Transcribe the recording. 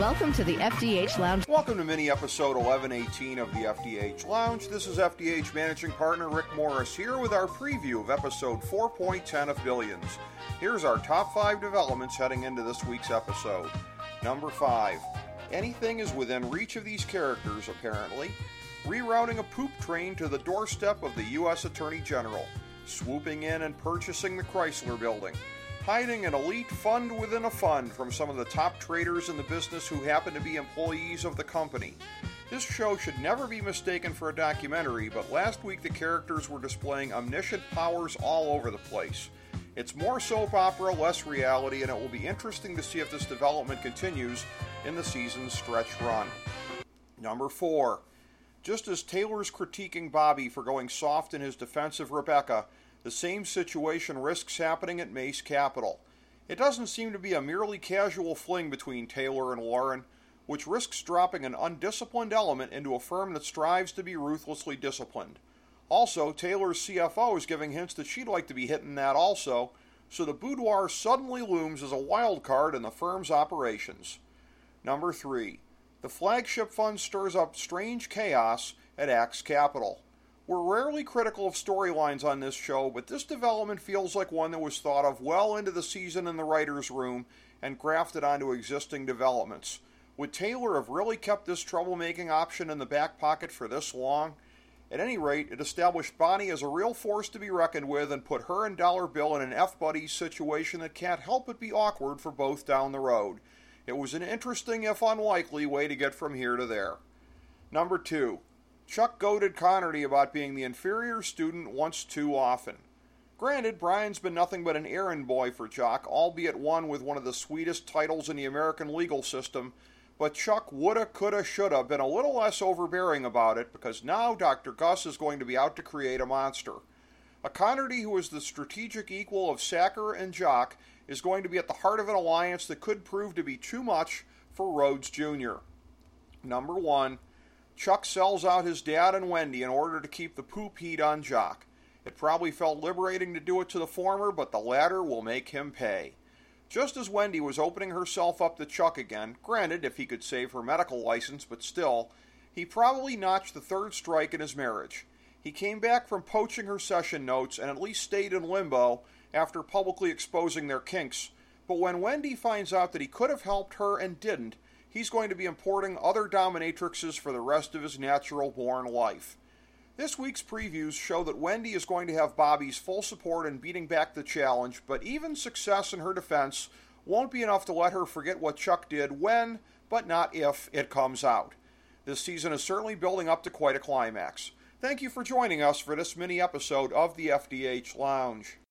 Welcome to the FDH Lounge. Welcome to mini episode 1118 of the FDH Lounge. This is FDH managing partner Rick Morris here with our preview of episode 4.10 of Billions. Here's our top five developments heading into this week's episode. Number five. Anything is within reach of these characters, apparently. Rerouting a poop train to the doorstep of the U.S. Attorney General. Swooping in and purchasing the Chrysler Building hiding an elite fund within a fund from some of the top traders in the business who happen to be employees of the company. This show should never be mistaken for a documentary, but last week the characters were displaying omniscient powers all over the place. It's more soap opera, less reality, and it will be interesting to see if this development continues in the season's stretch run. Number 4. Just as Taylor's critiquing Bobby for going soft in his defense of Rebecca, the same situation risks happening at Mace Capital. It doesn't seem to be a merely casual fling between Taylor and Lauren, which risks dropping an undisciplined element into a firm that strives to be ruthlessly disciplined. Also, Taylor's CFO is giving hints that she'd like to be hitting that also, so the boudoir suddenly looms as a wild card in the firm's operations. Number 3. The flagship fund stirs up strange chaos at Axe Capital. We're rarely critical of storylines on this show, but this development feels like one that was thought of well into the season in the writer's room and grafted onto existing developments. Would Taylor have really kept this troublemaking option in the back pocket for this long? At any rate, it established Bonnie as a real force to be reckoned with and put her and Dollar Bill in an F Buddy situation that can't help but be awkward for both down the road. It was an interesting, if unlikely, way to get from here to there. Number two, Chuck goaded Connerty about being the inferior student once too often. Granted, Bryan's been nothing but an errand boy for Chuck, albeit one with one of the sweetest titles in the American legal system, but Chuck woulda, coulda, shoulda been a little less overbearing about it because now Dr. Gus is going to be out to create a monster. A Connerty who is the strategic equal of Sacker and Jock is going to be at the heart of an alliance that could prove to be too much for Rhodes Jr. Number one, Chuck sells out his dad and Wendy in order to keep the poop heat on Jock. It probably felt liberating to do it to the former, but the latter will make him pay. Just as Wendy was opening herself up to Chuck again, granted if he could save her medical license, but still, he probably notched the third strike in his marriage. He came back from poaching her session notes and at least stayed in limbo after publicly exposing their kinks. But when Wendy finds out that he could have helped her and didn't, he's going to be importing other dominatrixes for the rest of his natural born life. This week's previews show that Wendy is going to have Bobby's full support in beating back the challenge, but even success in her defense won't be enough to let her forget what Chuck did when, but not if, it comes out. This season is certainly building up to quite a climax. Thank you for joining us for this mini episode of the FDH Lounge.